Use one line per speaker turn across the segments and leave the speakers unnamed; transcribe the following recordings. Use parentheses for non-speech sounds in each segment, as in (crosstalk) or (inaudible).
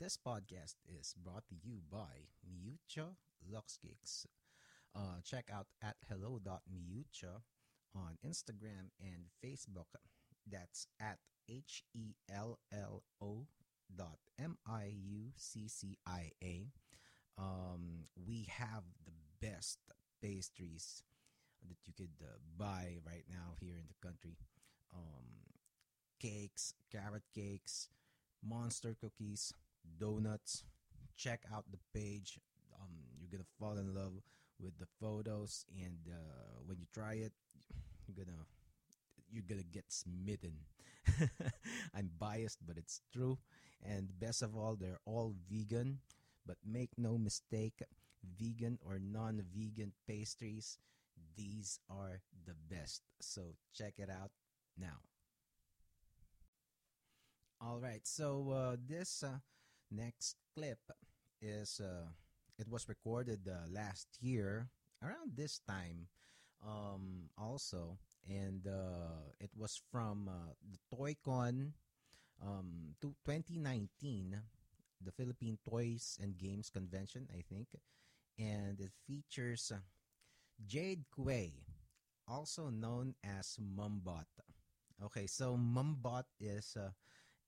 This podcast is brought to you by Miuccia Lux Cakes. Uh, check out at hello.miuccia on Instagram and Facebook. That's at H E L L O dot M I U C C I A. Um, we have the best pastries that you could uh, buy right now here in the country. Um, cakes, carrot cakes, monster cookies, donuts. Check out the page. Um, you're gonna fall in love with the photos, and uh, when you try it, you're gonna you're gonna get smitten. (laughs) I'm biased, but it's true. And best of all, they're all vegan. But make no mistake, vegan or non-vegan pastries, these are the best. So check it out now. All right, so uh, this uh, next clip is uh, it was recorded uh, last year around this time, um, also, and uh, it was from uh, the ToyCon um, to 2019, the Philippine Toys and Games Convention, I think, and it features uh, Jade Kuei, also known as Mumbot. Okay, so Mumbot is uh,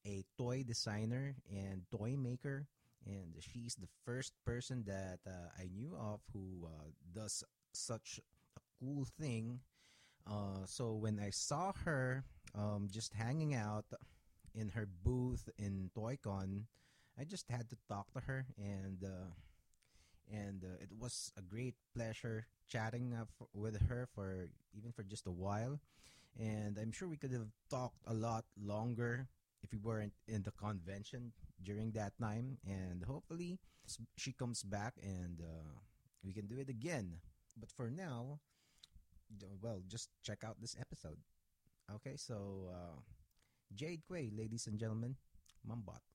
a toy designer and toy maker, and she's the first person that uh, I knew of who uh, does such a cool thing. Uh, so when I saw her um, just hanging out in her booth in ToyCon, I just had to talk to her, and uh, and uh, it was a great pleasure chatting with her for even for just a while. And I'm sure we could have talked a lot longer if we weren't in the convention during that time. And hopefully she comes back and uh, we can do it again. But for now, well, just check out this episode. Okay, so uh, Jade Kuei, ladies and gentlemen, Mumbot.